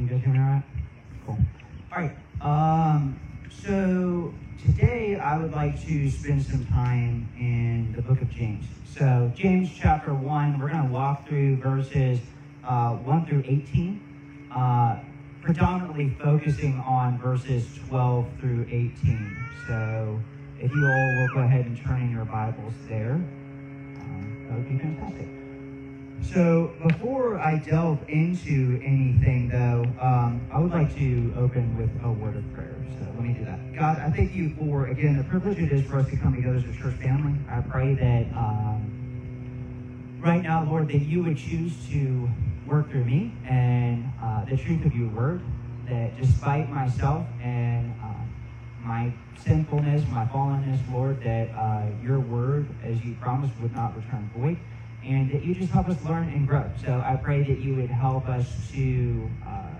You guys hear me all right? Cool. All right. Um, so today I would like to spend some time in the book of James. So James chapter 1, we're going to walk through verses uh, 1 through 18, uh, predominantly focusing on verses 12 through 18. So if you all will go ahead and turn in your Bibles there, um, that would be fantastic. So before I delve into anything, though, um, I would like to open with a word of prayer. So let me do that. God, I thank you for, again, the privilege it is for us to come together as a church family. I pray that um, right now, Lord, that you would choose to work through me and uh, the truth of your word, that despite myself and uh, my sinfulness, my fallenness, Lord, that uh, your word, as you promised, would not return void and that you just help us learn and grow. So I pray that you would help us to uh,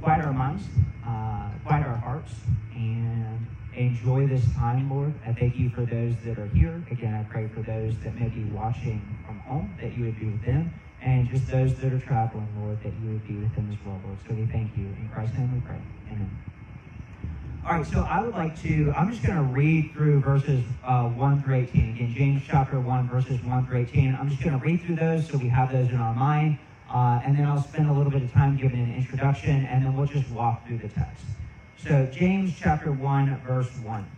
quiet our minds, uh, quiet our hearts, and enjoy this time, Lord. I thank you for those that are here. Again, I pray for those that may be watching from home, that you would be with them, and just those that are traveling, Lord, that you would be with them as well, Lord. So we thank you. In Christ's name we pray. Amen. All right, so I would like to, I'm just going to read through verses uh, 1 through 18. Again, James chapter 1, verses 1 through 18. I'm just going to read through those so we have those in our mind. Uh, and then I'll spend a little bit of time giving an introduction, and then we'll just walk through the text. So, James chapter 1, verse 1.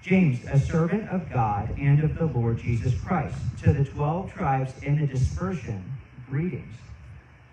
James, a servant of God and of the Lord Jesus Christ, to the 12 tribes in the dispersion, greetings.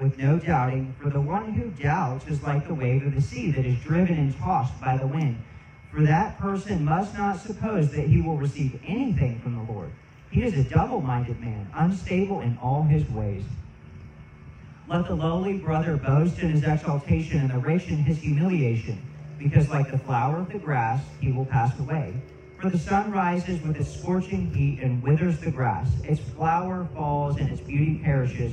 with no doubting, for the one who doubts is like the wave of the sea that is driven and tossed by the wind. For that person must not suppose that he will receive anything from the Lord. He is a double minded man, unstable in all his ways. Let the lowly brother boast in his exaltation and the rich in his humiliation, because like the flower of the grass, he will pass away. For the sun rises with its scorching heat and withers the grass. Its flower falls and its beauty perishes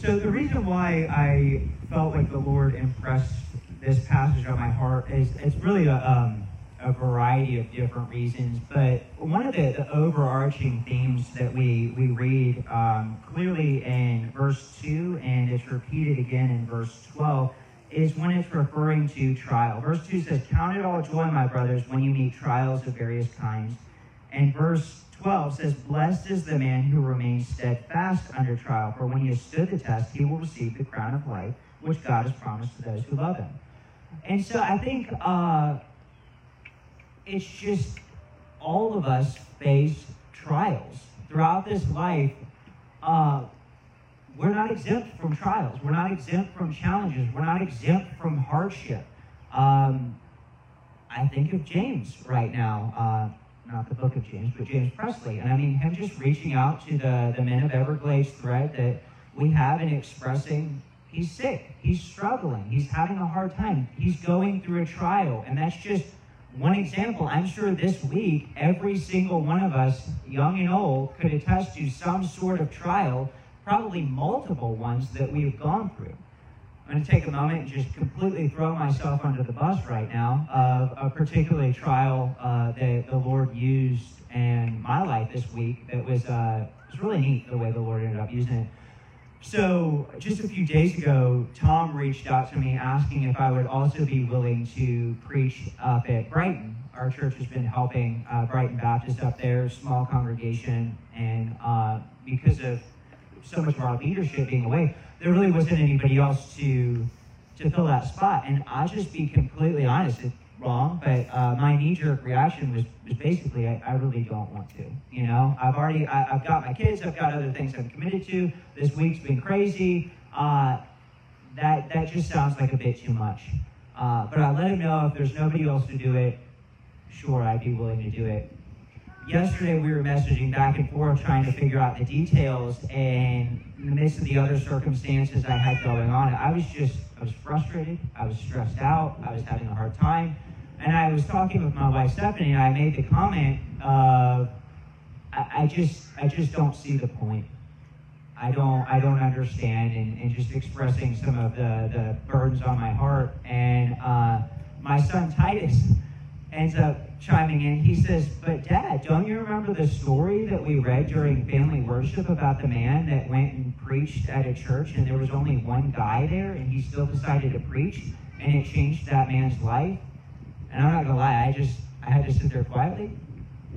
So the reason why I felt like the Lord impressed this passage on my heart is it's really a, um, a variety of different reasons. But one of the, the overarching themes that we, we read um, clearly in verse 2 and it's repeated again in verse 12 is when it's referring to trial. Verse 2 says, Count it all joy, my brothers, when you meet trials of various kinds. And verse 12 says, Blessed is the man who remains steadfast under trial, for when he has stood the test, he will receive the crown of life, which God has promised to those who love him. And so I think uh, it's just all of us face trials. Throughout this life, uh, we're not exempt from trials. We're not exempt from challenges. We're not exempt from hardship. Um, I think of James right now. Uh, not the book of James, but James Presley. And I mean, him just reaching out to the, the men of Everglades thread that we have and expressing he's sick, he's struggling, he's having a hard time, he's going through a trial. And that's just one example. I'm sure this week, every single one of us, young and old, could attest to some sort of trial, probably multiple ones that we've gone through. I'm going to take a moment and just completely throw myself under the bus right now of a particular trial uh, that the Lord used in my life this week that was, uh, was really neat the way the Lord ended up using it. So, just a few days ago, Tom reached out to me asking if I would also be willing to preach up at Brighton. Our church has been helping uh, Brighton Baptist up there, small congregation, and uh, because of so much of our leadership being away, there really wasn't anybody else to to fill that spot. And I'll just be completely honest wrong, but uh, my knee-jerk reaction was, was basically, I, I, really don't want to. You know, I've already, I, have got my kids, I've got other things I'm committed to. This week's been crazy. Uh, that that just sounds like a bit too much. Uh, but I let him know if there's nobody else to do it, sure, I'd be willing to do it. Yesterday we were messaging back and forth trying to figure out the details, and in the midst of the other circumstances I had going on, I was just, I was frustrated, I was stressed out, I was having a hard time. And I was talking with my wife Stephanie, and I made the comment of, I, I just, I just don't see the point. I don't, I don't understand, and, and just expressing some of the, the burdens on my heart. And uh, my son Titus ends up chiming in. He says, But dad, don't you remember the story that we read during family worship about the man that went and preached at a church and there was only one guy there and he still decided to preach and it changed that man's life? And I'm not gonna lie, I just I had to sit there quietly.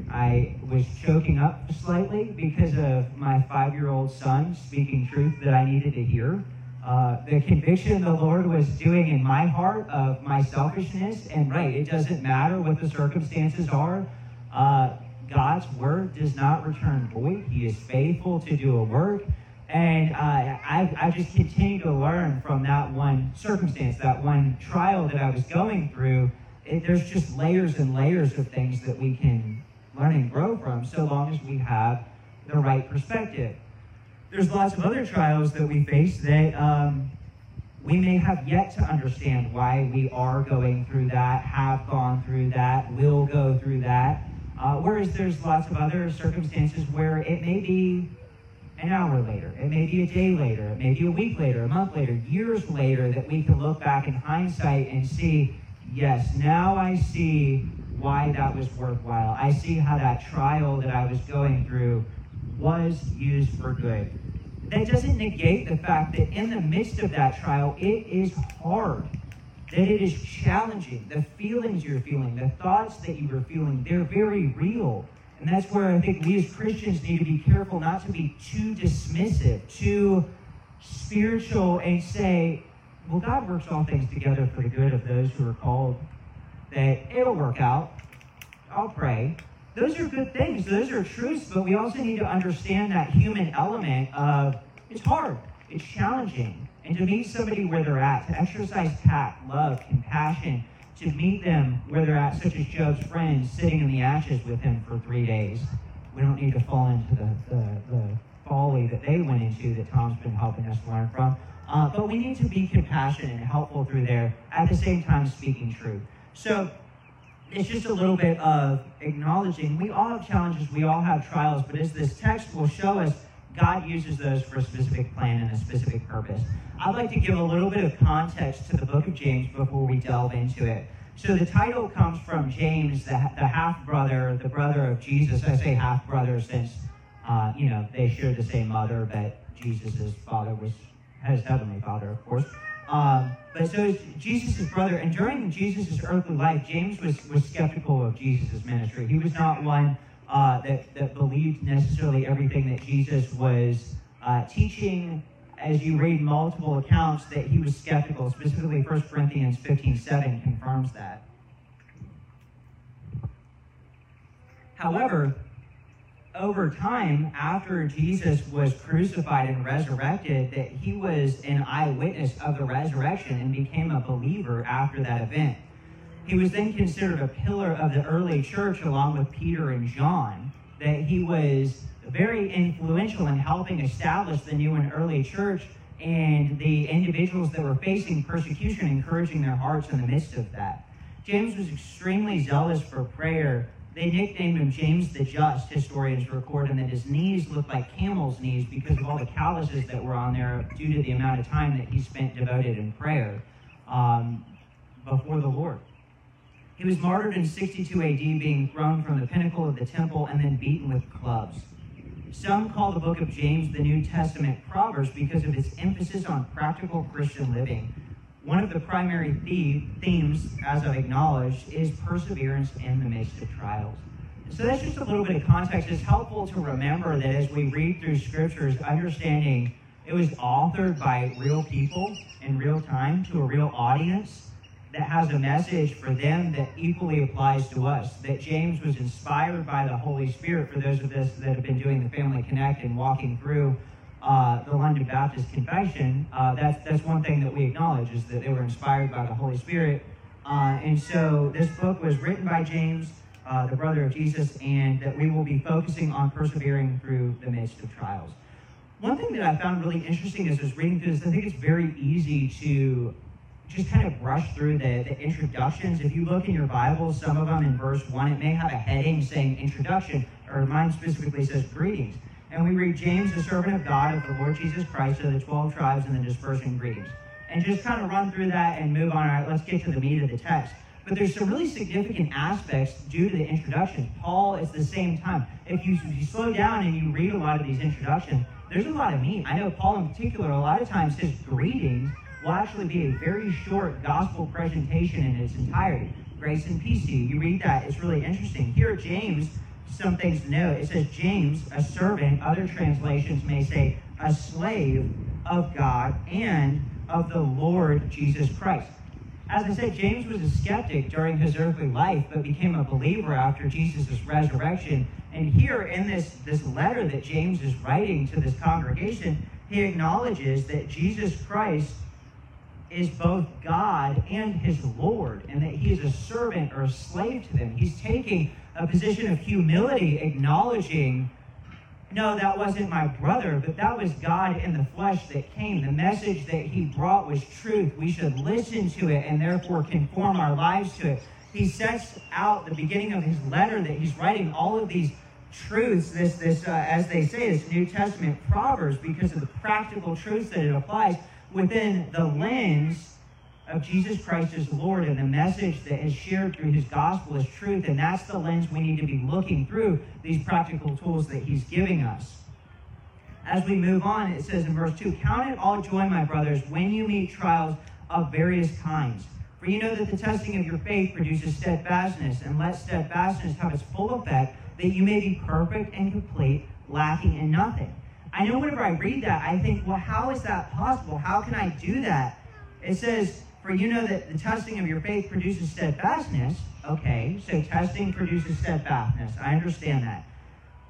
I was choking up slightly because of my five-year-old son speaking truth that I needed to hear. Uh, the conviction the Lord was doing in my heart of my selfishness, and right, it doesn't matter what the circumstances are. Uh, God's word does not return void. He is faithful to do a work. And uh, I, I just continue to learn from that one circumstance, that one trial that I was going through it, there's just layers and layers of things that we can learn and grow from so long as we have the right perspective. There's lots of other trials that we face that um, we may have yet to understand why we are going through that, have gone through that, will go through that. Uh, whereas there's lots of other circumstances where it may be an hour later, it may be a day later, it may be a week later, a month later, years later that we can look back in hindsight and see yes, now I see why that was worthwhile. I see how that trial that I was going through was used for good. That doesn't negate the fact that in the midst of that trial, it is hard, that it is challenging. The feelings you're feeling, the thoughts that you are feeling, they're very real. And that's where I think we as Christians need to be careful not to be too dismissive, too spiritual, and say, well, God works all things together for the good of those who are called, that it'll work out. I'll pray. Those are good things. Those are truths, but we also need to understand that human element of it's hard, it's challenging. And to meet somebody where they're at, to exercise tact, love, compassion, to meet them where they're at, such as Job's friends sitting in the ashes with him for three days. We don't need to fall into the, the, the folly that they went into that Tom's been helping us learn from. Uh, but we need to be compassionate and helpful through there, at the same time speaking truth. So it's just a little bit of acknowledging we all have challenges, we all have trials, but as this text will show us, God uses those for a specific plan and a specific purpose. I'd like to give a little bit of context to the book of James before we delve into it. So the title comes from James, the, the half brother, the brother of Jesus. I say half brother since, uh, you know, they share the same mother, but Jesus' father was his heavenly father, of course. Um, but so Jesus' brother, and during Jesus' earthly life, James was, was skeptical of Jesus' ministry. He was not one uh, that, that believed necessarily everything that Jesus was uh, teaching. As you read multiple accounts, that he was skeptical. Specifically, 1 Corinthians 15 7 confirms that. However, over time, after Jesus was crucified and resurrected, that he was an eyewitness of the resurrection and became a believer after that event. He was then considered a pillar of the early church along with Peter and John, that he was very influential in helping establish the new and early church and the individuals that were facing persecution, encouraging their hearts in the midst of that. James was extremely zealous for prayer They nicknamed him James the Just, historians record, and that his knees looked like camel's knees because of all the calluses that were on there due to the amount of time that he spent devoted in prayer um, before the Lord. He was martyred in 62 AD, being thrown from the pinnacle of the temple and then beaten with clubs. Some call the book of James the New Testament Proverbs because of its emphasis on practical Christian living. One of the primary themes, as I've acknowledged, is perseverance in the midst of trials. So that's just a little bit of context. It's helpful to remember that as we read through scriptures, understanding it was authored by real people in real time to a real audience that has a message for them that equally applies to us. That James was inspired by the Holy Spirit for those of us that have been doing the Family Connect and walking through uh, the London Baptist Confession. Uh, that's, that's one thing that we acknowledge is that they were inspired by the Holy Spirit. Uh, and so this book was written by James, uh, the brother of Jesus, and that we will be focusing on persevering through the midst of trials. One thing that I found really interesting as I was reading through this, I think it's very easy to just kind of brush through the, the introductions. If you look in your Bible, some of them in verse 1, it may have a heading saying introduction, or mine specifically says greetings. And we read James, the servant of God, of the Lord Jesus Christ, of the 12 tribes, and the dispersion greetings. And just kind of run through that and move on. All right, let's get to the meat of the text. But there's some really significant aspects due to the introduction. Paul, at the same time, if you, if you slow down and you read a lot of these introductions, there's a lot of meat. I know Paul in particular, a lot of times his greetings will actually be a very short gospel presentation in its entirety. Grace and peace to you. You read that, it's really interesting. Here James, some things note. It says James, a servant. Other translations may say a slave of God and of the Lord Jesus Christ. As I said, James was a skeptic during his earthly life, but became a believer after Jesus' resurrection. And here in this, this letter that James is writing to this congregation, he acknowledges that Jesus Christ is both God and his Lord, and that he is a servant or a slave to them. He's taking a position of humility, acknowledging, no, that wasn't my brother, but that was God in the flesh that came. The message that he brought was truth. We should listen to it and therefore conform our lives to it. He sets out the beginning of his letter that he's writing all of these truths, this, this uh, as they say, this New Testament Proverbs, because of the practical truths that it applies within the lens of Jesus Christ as Lord and the message that is shared through his gospel is truth. And that's the lens we need to be looking through these practical tools that he's giving us. As we move on, it says in verse 2 Count it all joy, my brothers, when you meet trials of various kinds. For you know that the testing of your faith produces steadfastness, and let steadfastness have its full effect, that you may be perfect and complete, lacking in nothing. I know whenever I read that, I think, well, how is that possible? How can I do that? It says, for you know that the testing of your faith produces steadfastness. Okay, so testing produces steadfastness. I understand that.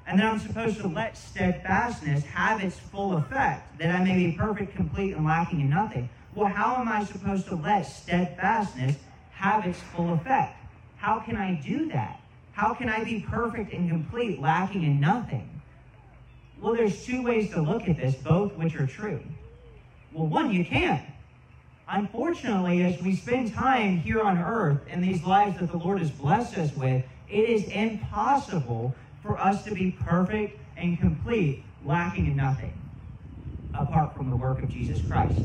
And then I'm supposed to let steadfastness have its full effect, that I may be perfect, complete, and lacking in nothing. Well, how am I supposed to let steadfastness have its full effect? How can I do that? How can I be perfect and complete, lacking in nothing? Well, there's two ways to look at this, both which are true. Well, one, you can't. Unfortunately, as we spend time here on earth in these lives that the Lord has blessed us with, it is impossible for us to be perfect and complete, lacking in nothing, apart from the work of Jesus Christ.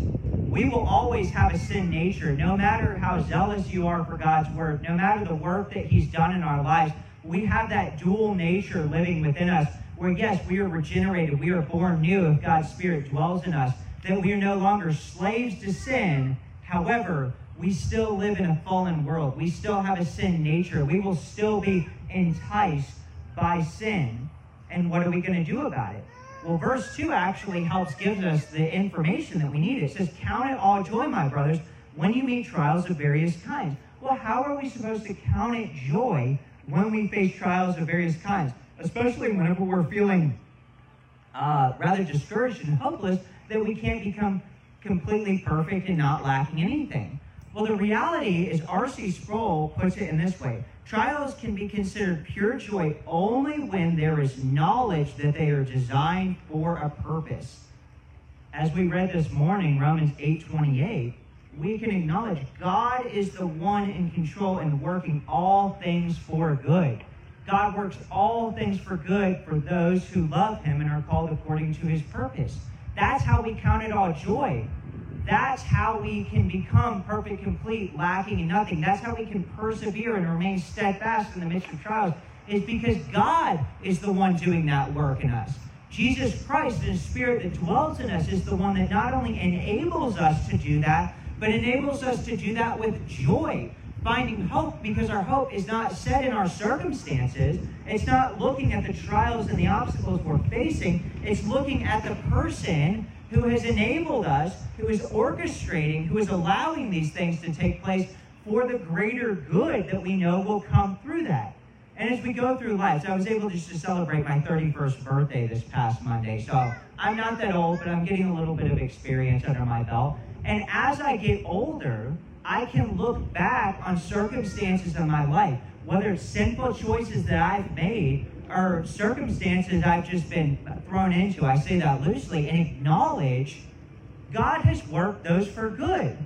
We will always have a sin nature, no matter how zealous you are for God's word, no matter the work that He's done in our lives. We have that dual nature living within us, where yes, we are regenerated, we are born new if God's Spirit dwells in us that we are no longer slaves to sin. However, we still live in a fallen world. We still have a sin nature. We will still be enticed by sin. And what are we going to do about it? Well, verse 2 actually helps give us the information that we need. It says, Count it all joy, my brothers, when you meet trials of various kinds. Well, how are we supposed to count it joy when we face trials of various kinds? Especially whenever we're feeling uh, rather discouraged and hopeless that we can't become completely perfect and not lacking anything. Well, the reality is R.C. Sproul puts it in this way Trials can be considered pure joy only when there is knowledge that they are designed for a purpose. As we read this morning, Romans 8:28, we can acknowledge God is the one in control and working all things for good. God works all things for good for those who love him and are called according to his purpose. That's how we count it all joy. That's how we can become perfect, complete, lacking in nothing. That's how we can persevere and remain steadfast in the midst of trials, is because God is the one doing that work in us. Jesus Christ the Spirit that dwells in us is the one that not only enables us to do that, but enables us to do that with joy, finding hope because our hope is not set in our circumstances. It's not looking at the trials and the obstacles we're facing. It's looking at the person who has enabled us, who is orchestrating, who is allowing these things to take place for the greater good that we know will come through that. And as we go through life, so I was able just to celebrate my 31st birthday this past Monday. So I'm not that old, but I'm getting a little bit of experience under my belt. And as I get older, I can look back on circumstances in my life, whether it's sinful choices that I've made or circumstances I've just been thrown into. I say that loosely and acknowledge God has worked those for good.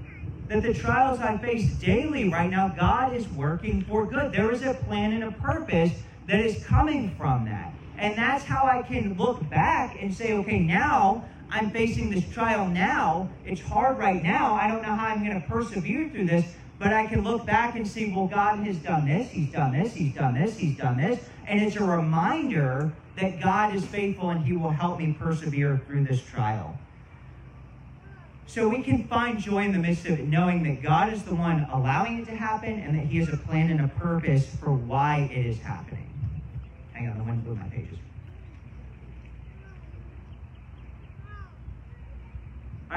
That the trials I face daily right now, God is working for good. There is a plan and a purpose that is coming from that. And that's how I can look back and say, okay, now I'm facing this trial now. It's hard right now. I don't know how I'm going to persevere through this, but I can look back and see, well, God has done this, He's done this, He's done this, He's done this. And it's a reminder that God is faithful and He will help me persevere through this trial. So we can find joy in the midst of it, knowing that God is the one allowing it to happen and that He has a plan and a purpose for why it is happening. Hang on, the wind blew my pages.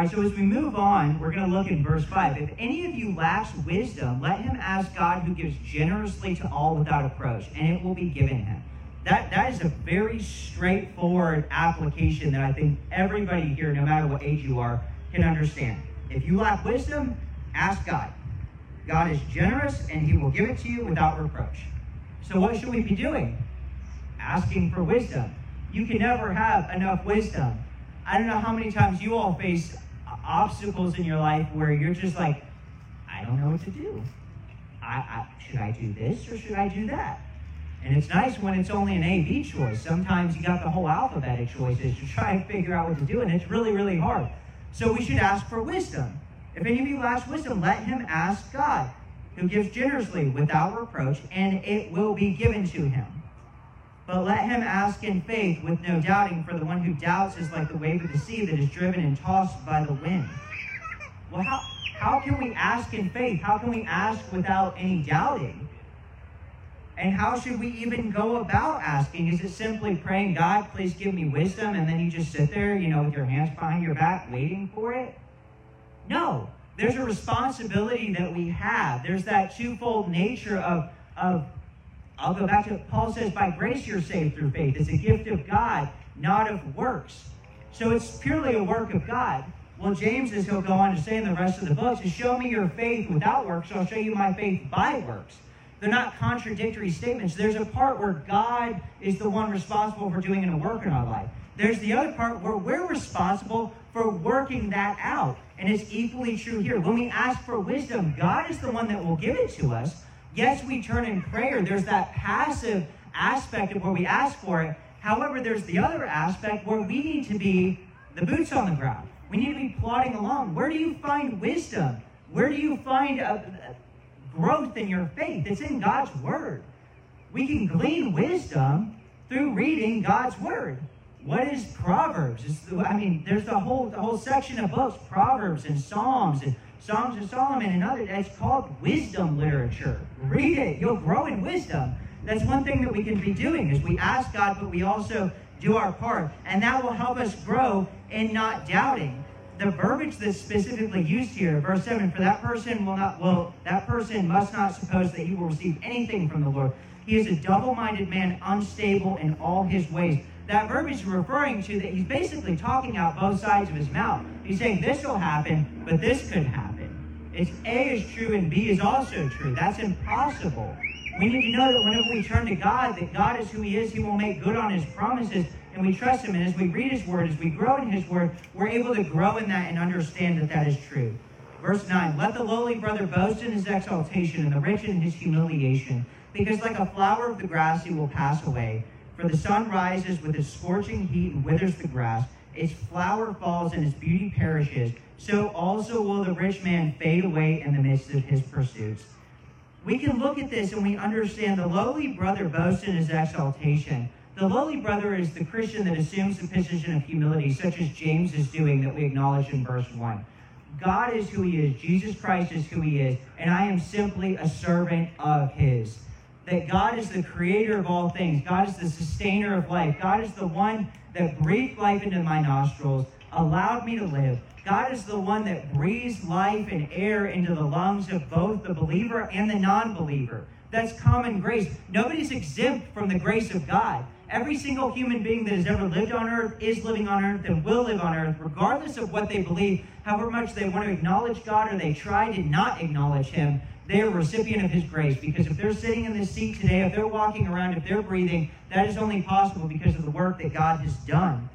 So as we move on, we're going to look in verse 5. If any of you lacks wisdom, let him ask God who gives generously to all without reproach, and it will be given him. That, that is a very straightforward application that I think everybody here, no matter what age you are, can understand. If you lack wisdom, ask God. God is generous, and he will give it to you without reproach. So what should we be doing? Asking for wisdom. You can never have enough wisdom. I don't know how many times you all face obstacles in your life where you're just like, I don't know what to do. I, I, should I do this or should I do that? And it's nice when it's only an A B choice. Sometimes you got the whole alphabet of choices to try and figure out what to do, and it's really, really hard. So we should ask for wisdom. If any of you lacks wisdom, let him ask God, who gives generously without reproach, and it will be given to him. But let him ask in faith with no doubting, for the one who doubts is like the wave of the sea that is driven and tossed by the wind. Well, how, how can we ask in faith? How can we ask without any doubting? And how should we even go about asking? Is it simply praying, God, please give me wisdom, and then you just sit there, you know, with your hands behind your back waiting for it? No. There's a responsibility that we have. There's that twofold nature of, of I'll go back to Paul says, by grace you're saved through faith. It's a gift of God, not of works. So it's purely a work of God. Well, James, as he'll go on to say in the rest of the book, to show me your faith without works, I'll show you my faith by works. They're not contradictory statements. There's a part where God is the one responsible for doing a work in our life. There's the other part where we're responsible for working that out. And it's equally true here. When we ask for wisdom, God is the one that will give it to us. Yes, we turn in prayer. There's that passive aspect of where we ask for it. However, there's the other aspect where we need to be the boots on the ground. We need to be plodding along. Where do you find wisdom? Where do you find a, a growth in your faith? It's in God's Word. We can glean wisdom through reading God's Word. What is Proverbs? It's, I mean, there's the whole the whole section of books, Proverbs and Psalms and Songs of Solomon and other. It's called wisdom literature. Read it. You'll grow in wisdom. That's one thing that we can be doing is we ask God, but we also do our part. And that will help us grow in not doubting. The verbiage that's specifically used here, verse 7, for that person will not well, that person must not suppose that he will receive anything from the Lord. He is a double-minded man, unstable in all his ways that verbiage is referring to that he's basically talking out both sides of his mouth. He's saying this will happen, but this could happen. It's A is true and B is also true. That's impossible. We need to know that whenever we turn to God, that God is who He is, He will make good on His promises, and we trust Him. And as we read His Word, as we grow in His Word, we're able to grow in that and understand that that is true. Verse 9 Let the lowly brother boast in his exaltation, and the rich in his humiliation, because like a flower of the grass he will pass away. For the sun rises with its scorching heat and withers the grass, its flower falls and its beauty perishes. So also will the rich man fade away in the midst of his pursuits. We can look at this and we understand the lowly brother boasts in his exaltation. The lowly brother is the Christian that assumes the position of humility, such as James is doing, that we acknowledge in verse 1. God is who he is, Jesus Christ is who he is, and I am simply a servant of his. That God is the creator of all things, God is the sustainer of life, God is the one that breathed life into my nostrils, allowed me to live. God is the one that breathes life and air into the lungs of both the believer and the non believer. That's common grace. Nobody's exempt from the grace of God. Every single human being that has ever lived on earth is living on earth and will live on earth, regardless of what they believe, however much they want to acknowledge God or they try to not acknowledge Him. They are a recipient of His grace because if they're sitting in this seat today, if they're walking around, if they're breathing, that is only possible because of the work that God has done.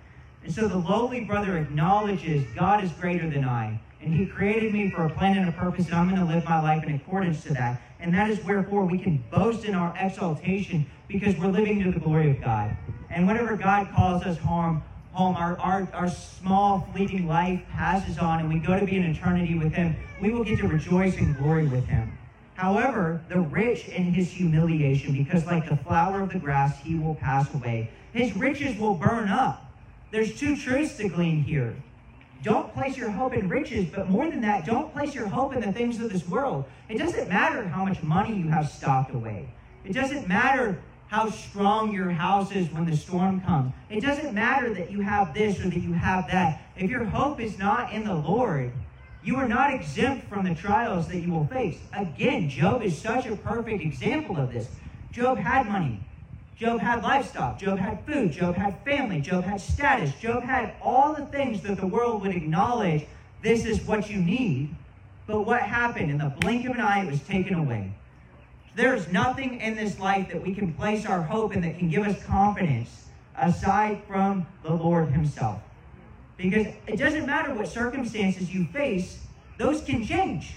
And so the lowly brother acknowledges God is greater than I. And he created me for a plan and a purpose, and I'm going to live my life in accordance to that. And that is wherefore we can boast in our exaltation because we're living to the glory of God. And whenever God calls us home, home our, our, our small, fleeting life passes on and we go to be in eternity with Him, we will get to rejoice and glory with Him. However, the rich in his humiliation, because like the flower of the grass, he will pass away. His riches will burn up. There's two truths to glean here. Don't place your hope in riches, but more than that, don't place your hope in the things of this world. It doesn't matter how much money you have stocked away. It doesn't matter how strong your house is when the storm comes. It doesn't matter that you have this or that you have that. If your hope is not in the Lord, you are not exempt from the trials that you will face. Again, Job is such a perfect example of this. Job had money. Job had livestock. Job had food. Job had family. Job had status. Job had all the things that the world would acknowledge this is what you need. But what happened? In the blink of an eye, it was taken away. There's nothing in this life that we can place our hope in that can give us confidence aside from the Lord Himself. Because it doesn't matter what circumstances you face, those can change.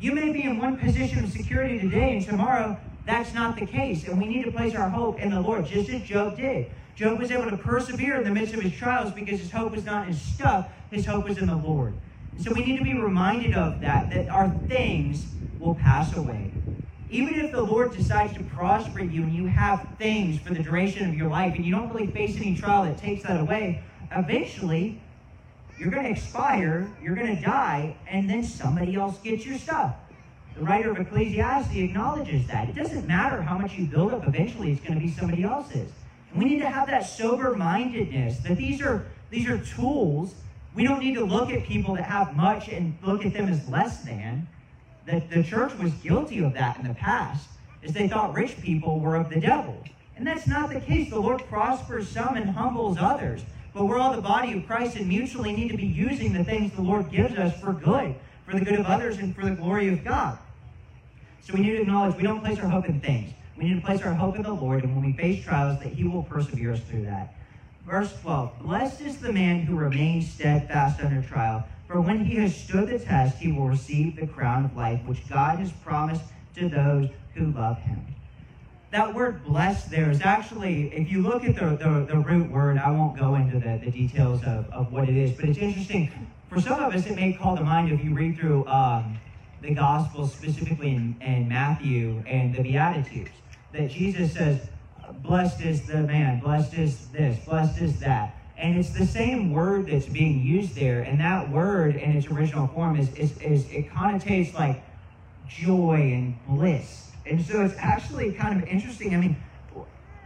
You may be in one position of security today, and tomorrow that's not the case, and we need to place our hope in the Lord, just as Job did. Job was able to persevere in the midst of his trials because his hope was not in stuff, his hope was in the Lord. So we need to be reminded of that, that our things will pass away. Even if the Lord decides to prosper you and you have things for the duration of your life and you don't really face any trial that takes that away, eventually you're going to expire, you're going to die, and then somebody else gets your stuff. The writer of Ecclesiastes acknowledges that. It doesn't matter how much you build up, eventually it's going to be somebody else's. And we need to have that sober mindedness that these are, these are tools. We don't need to look at people that have much and look at them as less than. That the church was guilty of that in the past, is they thought rich people were of the devil. And that's not the case. The Lord prospers some and humbles others. But we're all the body of Christ and mutually need to be using the things the Lord gives us for good, for the good of others, and for the glory of God. So we need to acknowledge we don't place our hope in things. We need to place our hope in the Lord, and when we face trials, that He will persevere us through that. Verse 12 Blessed is the man who remains steadfast under trial, for when he has stood the test, he will receive the crown of life which God has promised to those who love Him. That word blessed there is actually, if you look at the, the, the root word, I won't go into the, the details of, of what it is, but it's interesting. For some of us, it may call to mind if you read through um, the Gospels, specifically in, in Matthew and the Beatitudes, that Jesus says, Blessed is the man, blessed is this, blessed is that. And it's the same word that's being used there. And that word in its original form is, is, is it connotates like joy and bliss. And so it's actually kind of interesting. I mean,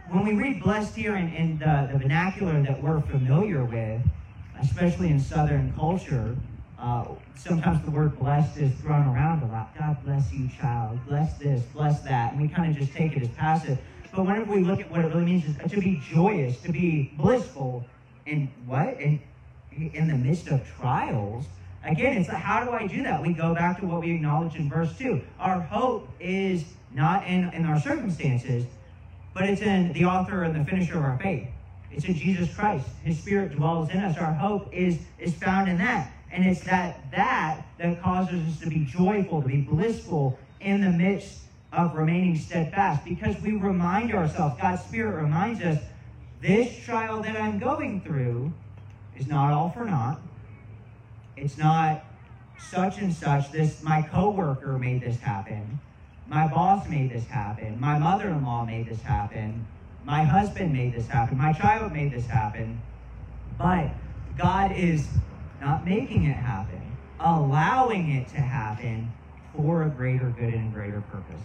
when we read blessed here in, in the, the vernacular that we're familiar with, especially in Southern culture, uh, sometimes the word blessed is thrown around a lot. God bless you, child. Bless this, bless that. And we kind of just take it as passive. But whenever we look at what it really means is to be joyous, to be blissful, and what? In, in the midst of trials. Again, it's how do I do that? We go back to what we acknowledge in verse 2. Our hope is not in, in our circumstances, but it's in the author and the finisher of our faith. It's in Jesus Christ. His Spirit dwells in us. Our hope is, is found in that. And it's that that that causes us to be joyful, to be blissful in the midst of remaining steadfast because we remind ourselves, God's Spirit reminds us, this trial that I'm going through is not all for naught. It's not such and such. This my coworker made this happen. My boss made this happen. My mother-in-law made this happen. My husband made this happen. My child made this happen. But God is not making it happen, allowing it to happen for a greater good and greater purpose.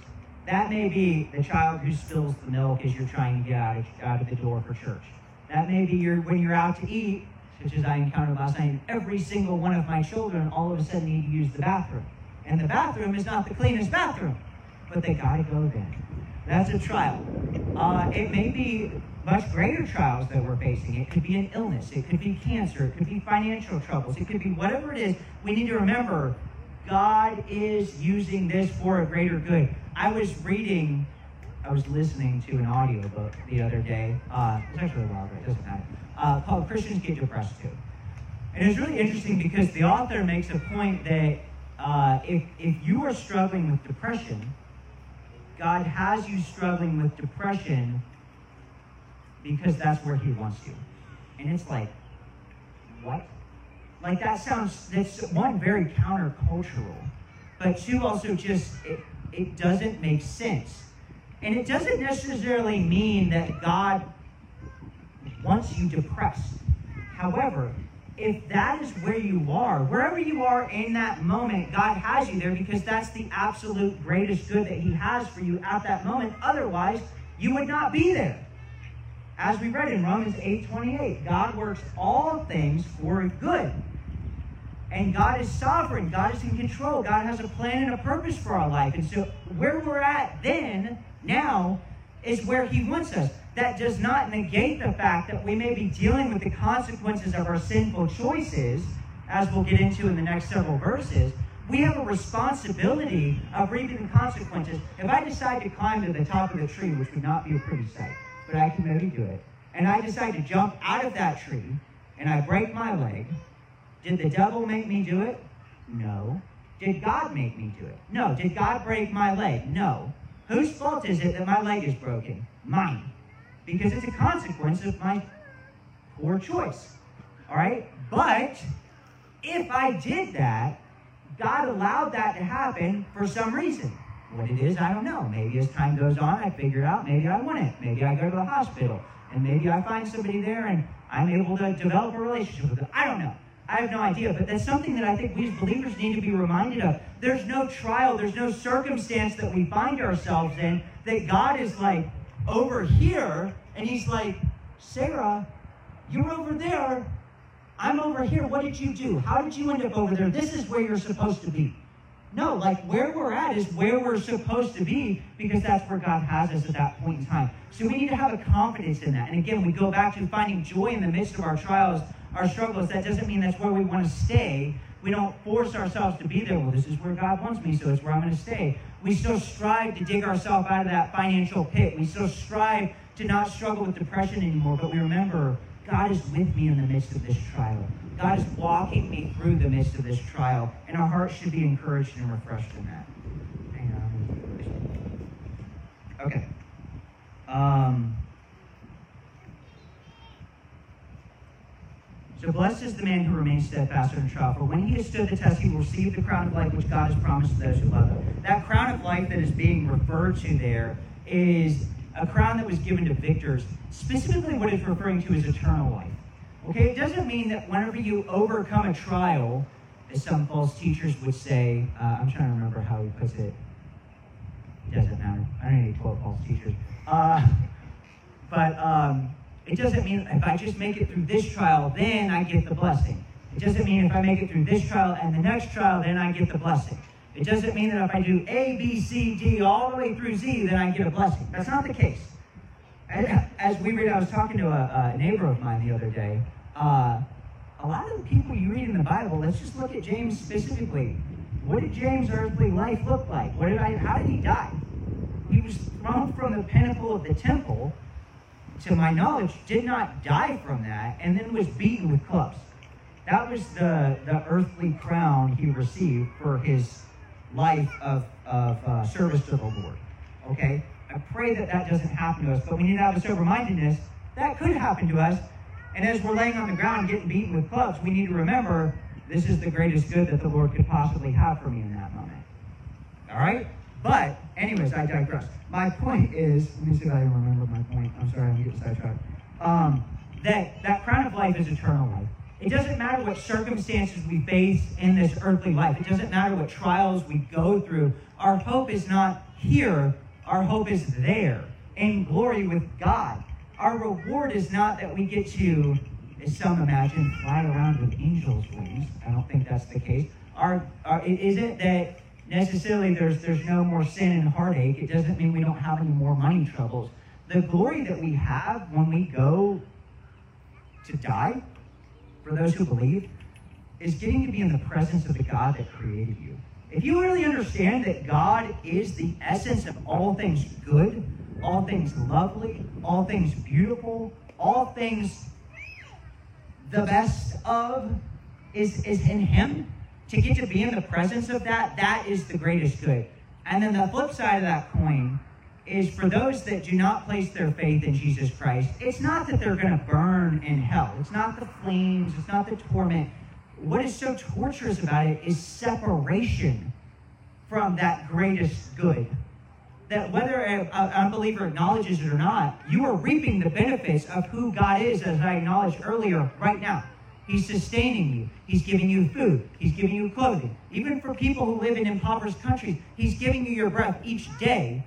That may be the child who spills the milk as you're trying to get out of, out of the door for church. That may be your, when you're out to eat, such as I encountered last night, every single one of my children all of a sudden need to use the bathroom. And the bathroom is not the cleanest bathroom, but they got to go then. That's a trial. Uh, it may be much greater trials that we're facing. It could be an illness, it could be cancer, it could be financial troubles, it could be whatever it is. We need to remember God is using this for a greater good. I was reading, I was listening to an audiobook the other day. Uh, it's actually a while ago, it doesn't matter. Uh, called Christians Get Depressed Too. And it's really interesting because the author makes a point that uh, if, if you are struggling with depression, God has you struggling with depression because that's where He wants you. And it's like, what? Like that sounds, that's one, very countercultural, but two, also just, it, it doesn't make sense. And it doesn't necessarily mean that God wants you depressed. However, if that is where you are, wherever you are in that moment, God has you there because that's the absolute greatest good that He has for you at that moment. Otherwise, you would not be there. As we read in Romans 8:28, God works all things for good. And God is sovereign. God is in control. God has a plan and a purpose for our life. And so where we're at then, now, is where He wants us. That does not negate the fact that we may be dealing with the consequences of our sinful choices, as we'll get into in the next several verses. We have a responsibility of reaping the consequences. If I decide to climb to the top of the tree, which would not be a pretty sight, but I can maybe do it. And I decide to jump out of that tree and I break my leg. Did the devil make me do it? No. Did God make me do it? No. Did God break my leg? No. Whose fault is it that my leg is broken? Mine. Because it's a consequence of my poor choice. All right? But if I did that, God allowed that to happen for some reason. What it is, I don't know. Maybe as time goes on, I figure it out maybe I want it. Maybe I go to the hospital and maybe I find somebody there and I'm able to develop a relationship with them. I don't know. I have no idea, but that's something that I think we as believers need to be reminded of. There's no trial, there's no circumstance that we find ourselves in that God is like over here and He's like, Sarah, you're over there. I'm over here. What did you do? How did you end up over there? This is where you're supposed to be. No, like where we're at is where we're supposed to be because that's where God has us at that point in time. So we need to have a confidence in that. And again, we go back to finding joy in the midst of our trials, our struggles. That doesn't mean that's where we want to stay. We don't force ourselves to be there. Well, this is where God wants me, so it's where I'm going to stay. We still strive to dig ourselves out of that financial pit. We still strive to not struggle with depression anymore, but we remember God is with me in the midst of this trial. God is walking me through the midst of this trial, and our hearts should be encouraged and refreshed in that. Okay. Um, so blessed is the man who remains steadfast in trial, for when he has stood the test, he will receive the crown of life which God has promised to those who love him. That crown of life that is being referred to there is a crown that was given to victors. Specifically, what it's referring to is eternal life. Okay, it doesn't mean that whenever you overcome a trial, as some false teachers would say, uh, I'm trying to remember how he puts it. It doesn't matter. I don't need 12 false teachers. Uh, but um, it doesn't mean if I just make it through this trial, then I get the blessing. It doesn't mean if I make it through this trial and the next trial, then I get the blessing. It doesn't mean that if I do A, B, C, D, all the way through Z, then I get a blessing. That's not the case. As we read, I was talking to a, a neighbor of mine the other day, uh, a lot of the people you read in the Bible, let's just look at James specifically. What did James' earthly life look like? What did I, how did he die? He was thrown from the pinnacle of the temple, to my knowledge, did not die from that, and then was beaten with clubs. That was the, the earthly crown he received for his life of, of uh, service to the Lord. Okay? I pray that that doesn't happen to us, but we need to have a sober mindedness. That could happen to us. And as we're laying on the ground getting beaten with clubs, we need to remember this is the greatest good that the Lord could possibly have for me in that moment. All right? But, anyways, I digress. My point is, let me see if I remember my point. I'm sorry, I'm getting sidetracked. Um, that that crown of life is eternal life. It doesn't matter what circumstances we face in this earthly life. It doesn't matter what trials we go through. Our hope is not here. Our hope is there in glory with God. Our reward is not that we get to, as some imagine, fly around with angels' wings. I don't think that's the case. Our, our isn't that necessarily there's there's no more sin and heartache. It doesn't mean we don't have any more money troubles. The glory that we have when we go to die, for those who believe, is getting to be in the presence of the God that created you. If you really understand that God is the essence of all things good, all things lovely, all things beautiful, all things the best of is, is in Him, to get to be in the presence of that, that is the greatest good. And then the flip side of that coin is for those that do not place their faith in Jesus Christ, it's not that they're going to burn in hell. It's not the flames, it's not the torment. What is so torturous about it is separation from that greatest good. That whether an unbeliever acknowledges it or not, you are reaping the benefits of who God is, as I acknowledged earlier, right now. He's sustaining you. He's giving you food. He's giving you clothing. Even for people who live in impoverished countries, He's giving you your breath each day.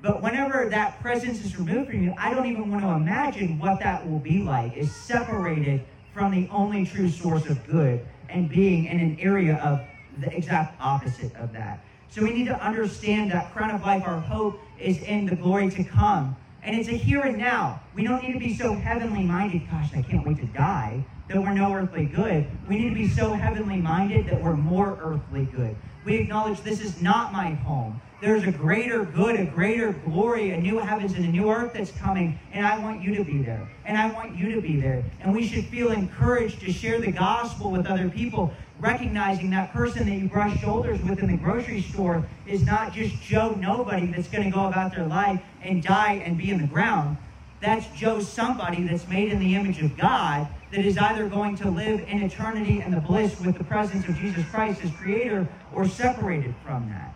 But whenever that presence is removed from you, I don't even want to imagine what that will be like, is separated from the only true source of good and being in an area of the exact opposite of that. So we need to understand that crown of life, our hope is in the glory to come. And it's a here and now. We don't need to be so heavenly minded. Gosh, I can't wait to die that we're no earthly good. We need to be so heavenly minded that we're more earthly good. We acknowledge this is not my home. There's a greater good, a greater glory, a new heavens and a new earth that's coming, and I want you to be there. And I want you to be there. And we should feel encouraged to share the gospel with other people, recognizing that person that you brush shoulders with in the grocery store is not just Joe Nobody that's going to go about their life and die and be in the ground. That's Joe somebody that's made in the image of God that is either going to live in eternity and the bliss with the presence of Jesus Christ as creator or separated from that.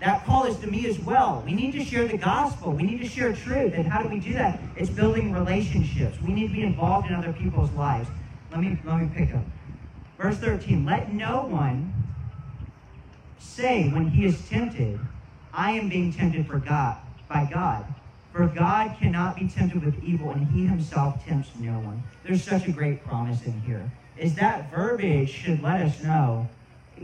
That call is to me as well. We need to share the gospel. We need to share truth. And how do we do that? It's building relationships. We need to be involved in other people's lives. Let me let me pick up. Verse 13. Let no one say when he is tempted, I am being tempted for God by God. For God cannot be tempted with evil, and he himself tempts no one. There's such a great promise in here. Is that verbiage should let us know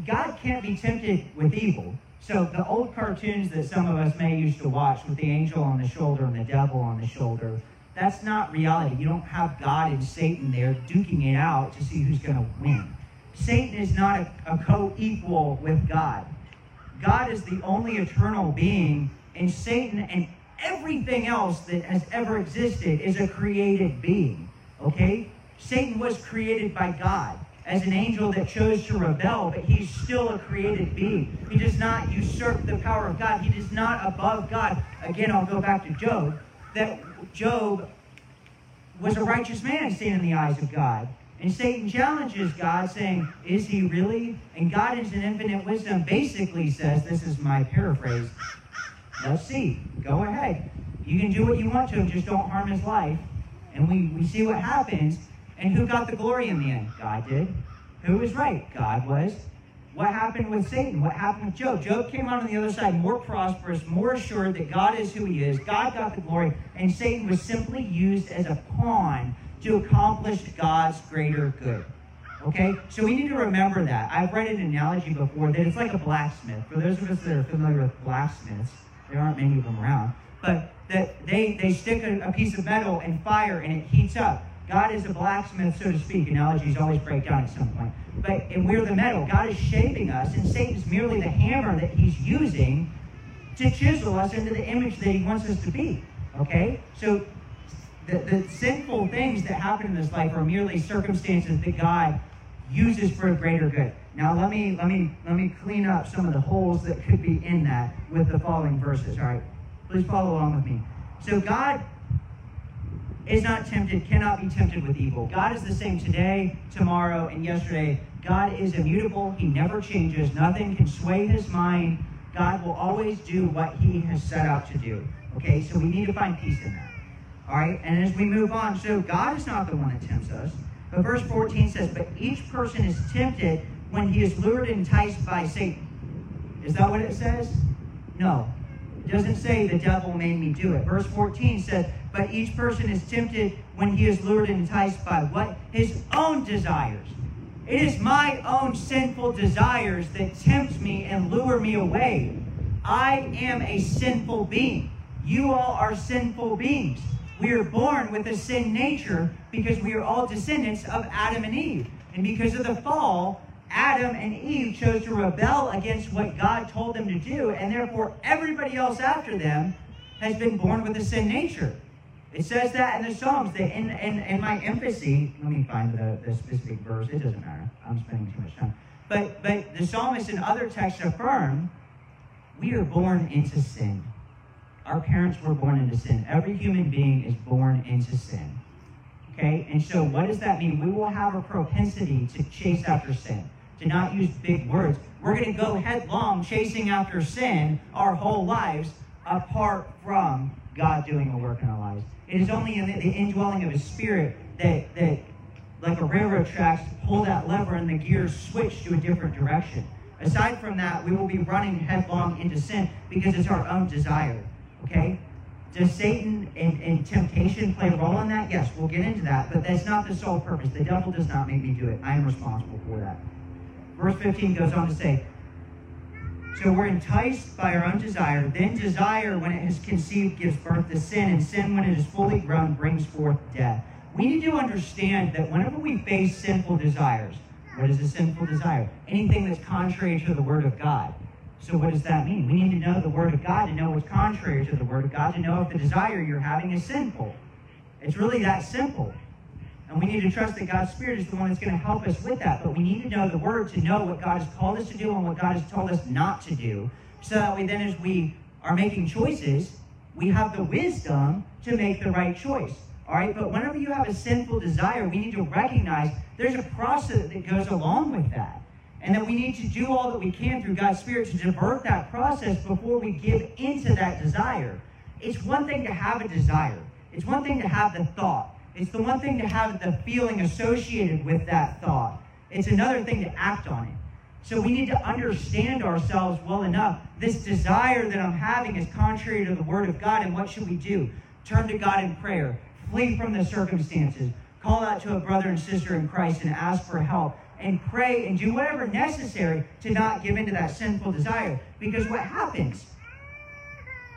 God can't be tempted with evil. So the old cartoons that some of us may used to watch with the angel on the shoulder and the devil on the shoulder, that's not reality. You don't have God and Satan there duking it out to see who's going to win. Satan is not a, a co-equal with God. God is the only eternal being, and Satan and everything else that has ever existed is a created being. Okay? Satan was created by God as an angel that chose to rebel, but he's still a created being. He does not usurp the power of God. He is not above God. Again, I'll go back to Job. That Job was a righteous man seen in the eyes of God. And Satan challenges God, saying, Is he really? And God, in his infinite wisdom, basically says, This is my paraphrase Let's see. Go ahead. You can do what you want to him, just don't harm his life. And we, we see what happens. And who got the glory in the end? God did. Who was right? God was. What happened with Satan? What happened with Job? Job came out on the other side more prosperous, more assured that God is who he is. God got the glory, and Satan was simply used as a pawn to accomplish God's greater good. Okay? So we need to remember that. I've read an analogy before that it's like a blacksmith. For those of us that are familiar with blacksmiths, there aren't many of them around. But that they, they stick a, a piece of metal in fire and it heats up. God is a blacksmith, so to speak. Analogies always break down at some point. But and we're the metal. God is shaping us, and Satan's merely the hammer that he's using to chisel us into the image that he wants us to be. Okay? So the, the sinful things that happen in this life are merely circumstances that God uses for a greater good. Now let me let me let me clean up some of the holes that could be in that with the following verses. All right. Please follow along with me. So God is not tempted, cannot be tempted with evil. God is the same today, tomorrow, and yesterday. God is immutable. He never changes. Nothing can sway his mind. God will always do what he has set out to do. Okay, so we need to find peace in that. All right, and as we move on, so God is not the one that tempts us. But verse 14 says, But each person is tempted when he is lured and enticed by Satan. Is that what it says? No. It doesn't say the devil made me do it. Verse 14 says, But each person is tempted when he is lured and enticed by what? His own desires. It is my own sinful desires that tempt me and lure me away. I am a sinful being. You all are sinful beings. We are born with a sin nature because we are all descendants of Adam and Eve. And because of the fall, Adam and Eve chose to rebel against what God told them to do, and therefore everybody else after them has been born with a sin nature. It says that in the Psalms that in, in, in my emphasis, let me find the, the specific verse, it doesn't matter. I'm spending too much time. But but the psalmist and other texts affirm we are born into sin. Our parents were born into sin. Every human being is born into sin. Okay? And so what does that mean? We will have a propensity to chase after sin to not use big words. We're going to go headlong chasing after sin our whole lives apart from God doing a work in our lives. It is only in the, the indwelling of His Spirit that, that, like a railroad tracks, pull that lever and the gears switch to a different direction. Aside from that, we will be running headlong into sin because it's our own desire. Okay? Does Satan and, and temptation play a role in that? Yes, we'll get into that, but that's not the sole purpose. The devil does not make me do it. I am responsible for that. Verse 15 goes on to say, So we're enticed by our own desire. Then desire, when it is conceived, gives birth to sin. And sin, when it is fully grown, brings forth death. We need to understand that whenever we face sinful desires, what is a sinful desire? Anything that's contrary to the Word of God. So what does that mean? We need to know the Word of God to know what's contrary to the Word of God, to know if the desire you're having is sinful. It's really that simple. And we need to trust that God's Spirit is the one that's going to help us with that. But we need to know the Word to know what God has called us to do and what God has told us not to do. So that way, then, as we are making choices, we have the wisdom to make the right choice. All right? But whenever you have a sinful desire, we need to recognize there's a process that goes along with that. And that we need to do all that we can through God's Spirit to divert that process before we give into that desire. It's one thing to have a desire, it's one thing to have the thought. It's the one thing to have the feeling associated with that thought. It's another thing to act on it. So we need to understand ourselves well enough. This desire that I'm having is contrary to the Word of God, and what should we do? Turn to God in prayer, flee from the circumstances, call out to a brother and sister in Christ, and ask for help, and pray and do whatever necessary to not give into that sinful desire. Because what happens?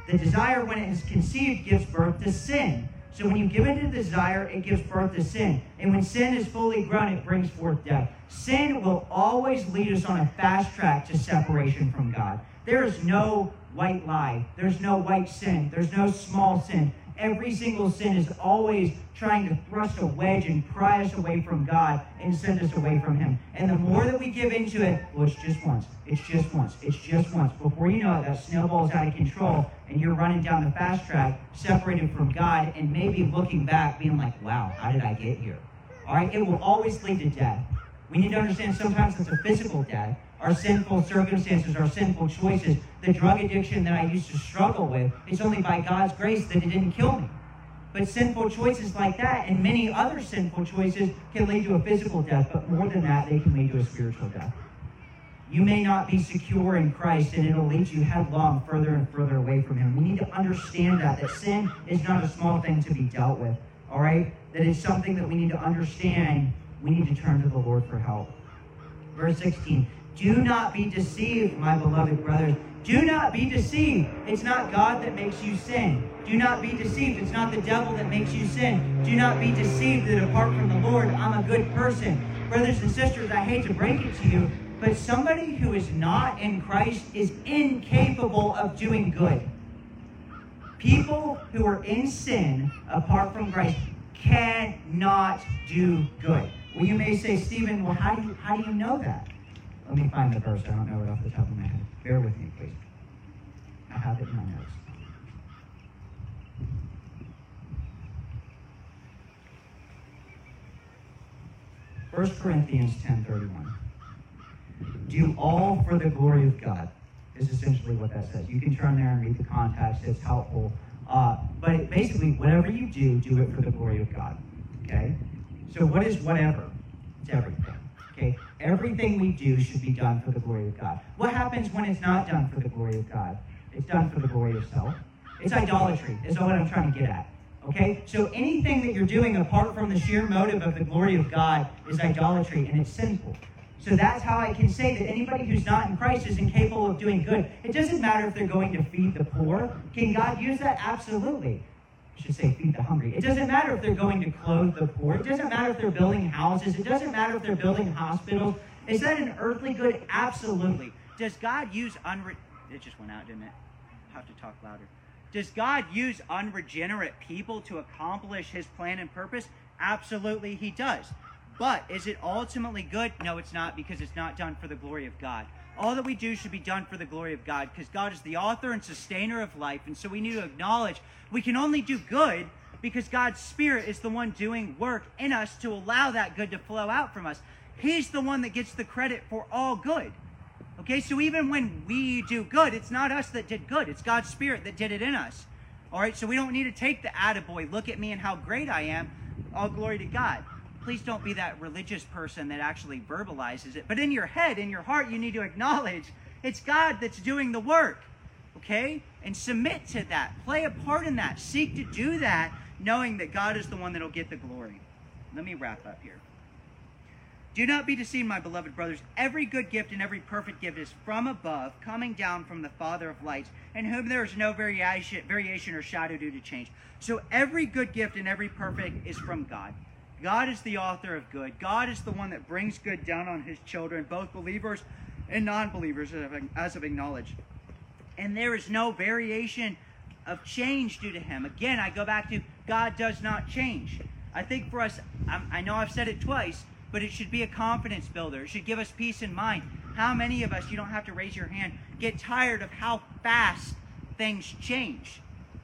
The desire, when it is conceived, gives birth to sin. So when you give in to desire, it gives birth to sin. And when sin is fully grown, it brings forth death. Sin will always lead us on a fast track to separation from God. There is no white lie. There's no white sin. There's no small sin. Every single sin is always trying to thrust a wedge and pry us away from God and send us away from Him. And the more that we give into it, well, it's just once. It's just once. It's just once. Before you know it, that snowball's out of control and you're running down the fast track, separated from God, and maybe looking back, being like, wow, how did I get here? All right? It will always lead to death. We need to understand sometimes it's a physical death our sinful circumstances, our sinful choices, the drug addiction that I used to struggle with, it's only by God's grace that it didn't kill me. But sinful choices like that and many other sinful choices can lead to a physical death, but more than that, they can lead to a spiritual death. You may not be secure in Christ, and it'll lead you headlong further and further away from Him. We need to understand that, that sin is not a small thing to be dealt with, all right? That it's something that we need to understand. We need to turn to the Lord for help. Verse 16 do not be deceived, my beloved brothers. Do not be deceived. It's not God that makes you sin. Do not be deceived. It's not the devil that makes you sin. Do not be deceived that apart from the Lord, I'm a good person. Brothers and sisters, I hate to break it to you, but somebody who is not in Christ is incapable of doing good. People who are in sin apart from Christ cannot do good. Well, you may say, Stephen, well, how do you, how do you know that? Let me find the verse. I don't know it off the top of my head. Bear with me, please. I have it in my notes. First Corinthians 10.31. Do all for the glory of God is essentially what that says. You can turn there and read the context. It's helpful. Uh, but basically, whatever you do, do it for the glory of God. Okay? So what is whatever? It's everything. Okay? Everything we do should be done for the glory of God. What happens when it's not done for the glory of God? It's done for the glory of self. It's idolatry, is what I'm trying to get at. Okay? So anything that you're doing apart from the sheer motive of the glory of God is idolatry, and it's sinful. So that's how I can say that anybody who's not in Christ is incapable of doing good. It doesn't matter if they're going to feed the poor. Can God use that? Absolutely. I should say feed the hungry. It doesn't matter if they're going to clothe the poor. It doesn't matter if they're building houses. It doesn't matter if they're building hospitals. Is that an earthly good? Absolutely. Does God use unre... It just went out, didn't it? I have to talk louder. Does God use unregenerate people to accomplish his plan and purpose? Absolutely, he does. But is it ultimately good? No, it's not because it's not done for the glory of God. All that we do should be done for the glory of God because God is the author and sustainer of life. And so we need to acknowledge we can only do good because God's Spirit is the one doing work in us to allow that good to flow out from us. He's the one that gets the credit for all good. Okay, so even when we do good, it's not us that did good, it's God's Spirit that did it in us. All right, so we don't need to take the attaboy, look at me and how great I am. All glory to God. Please don't be that religious person that actually verbalizes it. But in your head, in your heart, you need to acknowledge it's God that's doing the work. Okay? And submit to that. Play a part in that. Seek to do that, knowing that God is the one that'll get the glory. Let me wrap up here. Do not be deceived, my beloved brothers. Every good gift and every perfect gift is from above, coming down from the Father of lights, in whom there is no variation, variation or shadow due to change. So every good gift and every perfect is from God. God is the author of good. God is the one that brings good down on his children, both believers and non-believers, as I've acknowledged. And there is no variation of change due to him. Again, I go back to God does not change. I think for us, I know I've said it twice, but it should be a confidence builder. It should give us peace in mind. How many of us, you don't have to raise your hand, get tired of how fast things change?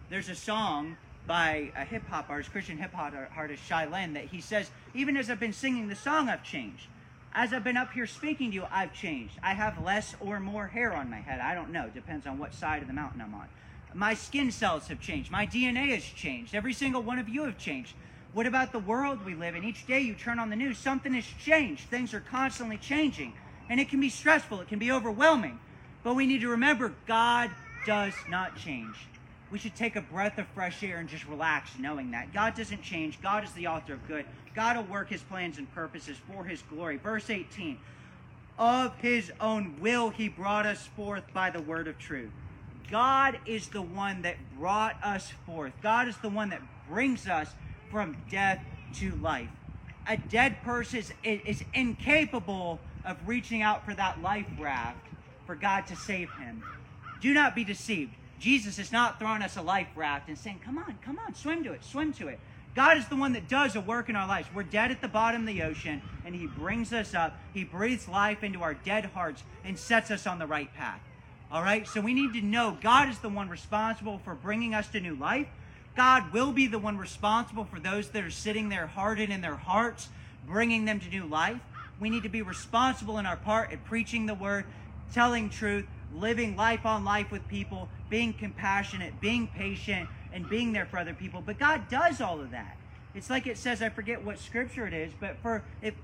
There's a song by a hip hop artist, Christian hip hop artist, Shai Linne, that he says, even as I've been singing the song, I've changed. As I've been up here speaking to you, I've changed. I have less or more hair on my head. I don't know. Depends on what side of the mountain I'm on. My skin cells have changed. My DNA has changed. Every single one of you have changed. What about the world we live in? Each day you turn on the news, something has changed. Things are constantly changing. And it can be stressful, it can be overwhelming. But we need to remember God does not change. We should take a breath of fresh air and just relax knowing that. God doesn't change. God is the author of good. God will work his plans and purposes for his glory. Verse 18 Of his own will he brought us forth by the word of truth. God is the one that brought us forth. God is the one that brings us from death to life. A dead person is, is incapable of reaching out for that life raft for God to save him. Do not be deceived. Jesus is not throwing us a life raft and saying, Come on, come on, swim to it, swim to it. God is the one that does a work in our lives. We're dead at the bottom of the ocean, and He brings us up. He breathes life into our dead hearts and sets us on the right path. All right? So we need to know God is the one responsible for bringing us to new life. God will be the one responsible for those that are sitting there hardened in their hearts, bringing them to new life. We need to be responsible in our part at preaching the word, telling truth, living life on life with people, being compassionate, being patient, and being there for other people. But God does all of that. It's like it says, I forget what scripture it is, but for if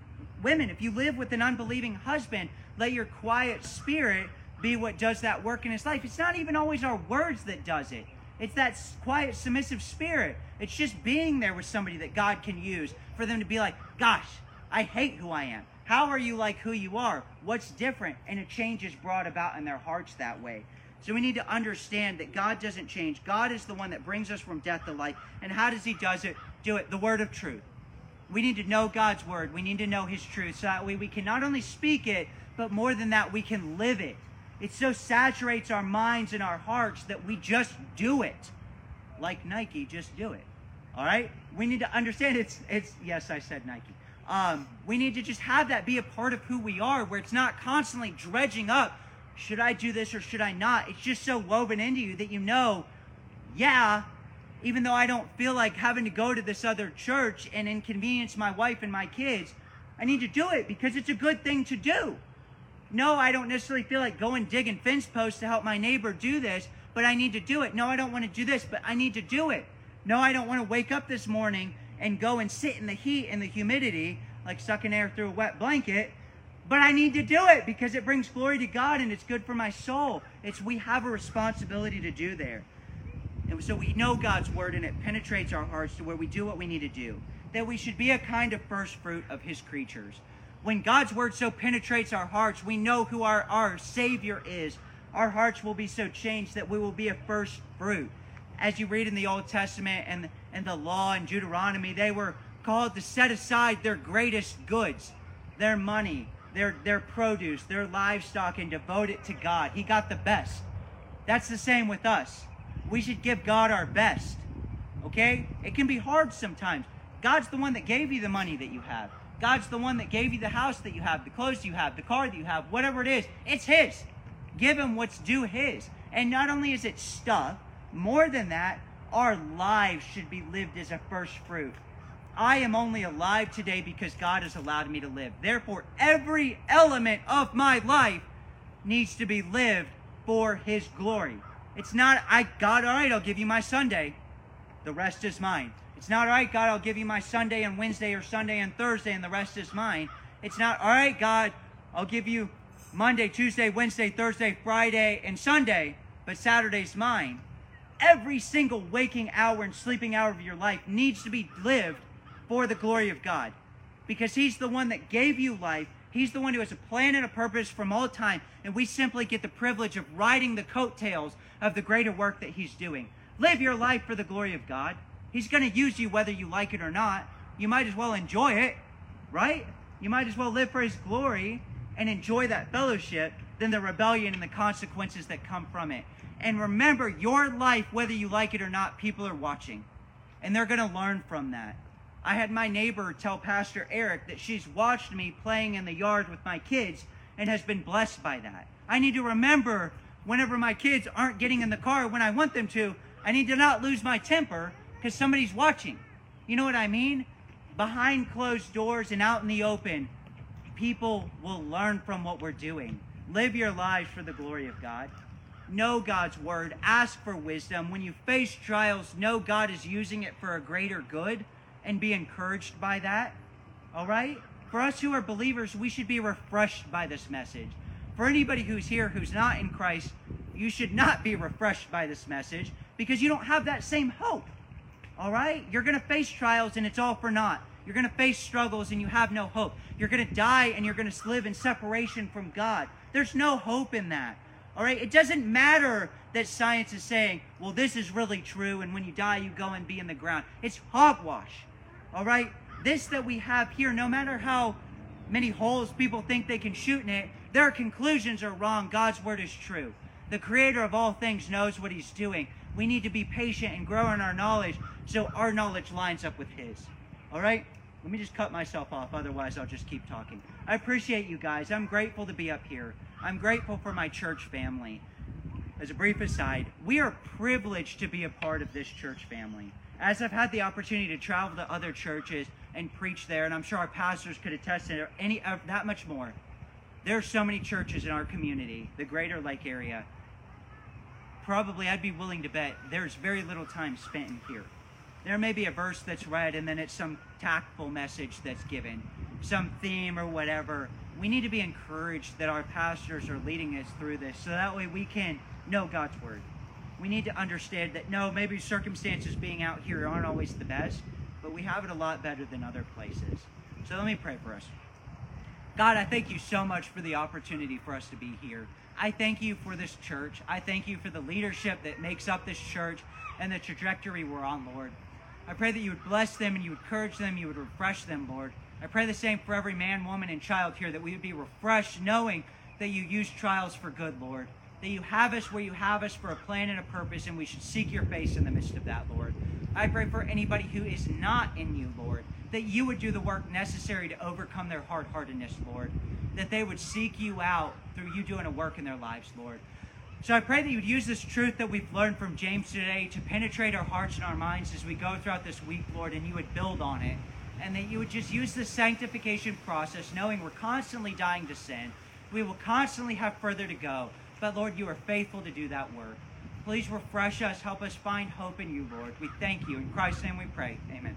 women, if you live with an unbelieving husband, let your quiet spirit be what does that work in his life. It's not even always our words that does it. It's that quiet, submissive spirit. It's just being there with somebody that God can use for them to be like, gosh, I hate who I am. How are you like who you are? What's different? And a change is brought about in their hearts that way. So we need to understand that God doesn't change. God is the one that brings us from death to life. And how does he does it? Do it the word of truth. We need to know God's word. We need to know his truth so that way we can not only speak it, but more than that, we can live it. It so saturates our minds and our hearts that we just do it. Like Nike, just do it. All right? We need to understand it's it's yes, I said Nike. Um, we need to just have that be a part of who we are, where it's not constantly dredging up. Should I do this or should I not? It's just so woven into you that you know, yeah, even though I don't feel like having to go to this other church and inconvenience my wife and my kids, I need to do it because it's a good thing to do. No, I don't necessarily feel like going digging fence posts to help my neighbor do this, but I need to do it. No, I don't want to do this, but I need to do it. No, I don't want to wake up this morning and go and sit in the heat and the humidity, like sucking air through a wet blanket, but I need to do it because it brings glory to God and it's good for my soul. It's we have a responsibility to do there. And so we know God's word and it penetrates our hearts to where we do what we need to do. That we should be a kind of first fruit of his creatures. When God's word so penetrates our hearts, we know who our, our Savior is. Our hearts will be so changed that we will be a first fruit. As you read in the Old Testament and, and the law and Deuteronomy, they were called to set aside their greatest goods, their money, their, their produce, their livestock, and devote it to God. He got the best. That's the same with us. We should give God our best. Okay? It can be hard sometimes. God's the one that gave you the money that you have. God's the one that gave you the house that you have, the clothes you have, the car that you have, whatever it is. It's His. Give Him what's due His. And not only is it stuff, more than that, our lives should be lived as a first fruit. I am only alive today because God has allowed me to live. Therefore, every element of my life needs to be lived for His glory. It's not, I, God, all right, I'll give you my Sunday. The rest is mine. It's not, all right, God, I'll give you my Sunday and Wednesday or Sunday and Thursday and the rest is mine. It's not, all right, God, I'll give you Monday, Tuesday, Wednesday, Thursday, Friday, and Sunday, but Saturday's mine. Every single waking hour and sleeping hour of your life needs to be lived for the glory of God because He's the one that gave you life. He's the one who has a plan and a purpose from all time, and we simply get the privilege of riding the coattails of the greater work that He's doing. Live your life for the glory of God. He's going to use you whether you like it or not. You might as well enjoy it, right? You might as well live for His glory and enjoy that fellowship than the rebellion and the consequences that come from it. And remember, your life, whether you like it or not, people are watching. And they're going to learn from that. I had my neighbor tell Pastor Eric that she's watched me playing in the yard with my kids and has been blessed by that. I need to remember whenever my kids aren't getting in the car when I want them to, I need to not lose my temper because somebody's watching. You know what I mean? Behind closed doors and out in the open, people will learn from what we're doing. Live your lives for the glory of God. Know God's word. Ask for wisdom. When you face trials, know God is using it for a greater good and be encouraged by that. All right? For us who are believers, we should be refreshed by this message. For anybody who's here who's not in Christ, you should not be refreshed by this message because you don't have that same hope. All right? You're going to face trials and it's all for naught. You're going to face struggles and you have no hope. You're going to die and you're going to live in separation from God. There's no hope in that. All right? It doesn't matter that science is saying, well, this is really true, and when you die, you go and be in the ground. It's hogwash. All right? This that we have here, no matter how many holes people think they can shoot in it, their conclusions are wrong. God's word is true. The creator of all things knows what he's doing. We need to be patient and grow in our knowledge so our knowledge lines up with his. All right? Let me just cut myself off, otherwise, I'll just keep talking. I appreciate you guys. I'm grateful to be up here. I'm grateful for my church family. As a brief aside, we are privileged to be a part of this church family. As I've had the opportunity to travel to other churches and preach there, and I'm sure our pastors could attest to any that much more. There are so many churches in our community, the Greater Lake area. Probably, I'd be willing to bet there's very little time spent in here. There may be a verse that's read, and then it's some tactful message that's given, some theme or whatever. We need to be encouraged that our pastors are leading us through this so that way we can know God's word. We need to understand that no, maybe circumstances being out here aren't always the best, but we have it a lot better than other places. So let me pray for us. God, I thank you so much for the opportunity for us to be here. I thank you for this church. I thank you for the leadership that makes up this church and the trajectory we're on, Lord. I pray that you would bless them and you would encourage them, you would refresh them, Lord. I pray the same for every man, woman, and child here, that we would be refreshed knowing that you use trials for good, Lord. That you have us where you have us for a plan and a purpose, and we should seek your face in the midst of that, Lord. I pray for anybody who is not in you, Lord, that you would do the work necessary to overcome their hard heartedness, Lord. That they would seek you out through you doing a work in their lives, Lord. So I pray that you would use this truth that we've learned from James today to penetrate our hearts and our minds as we go throughout this week, Lord, and you would build on it. And that you would just use the sanctification process, knowing we're constantly dying to sin. We will constantly have further to go. But Lord, you are faithful to do that work. Please refresh us, help us find hope in you, Lord. We thank you. In Christ's name we pray. Amen.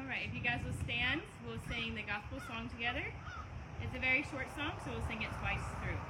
All right, if you guys will stand, we'll sing the gospel song together. It's a very short song, so we'll sing it twice through.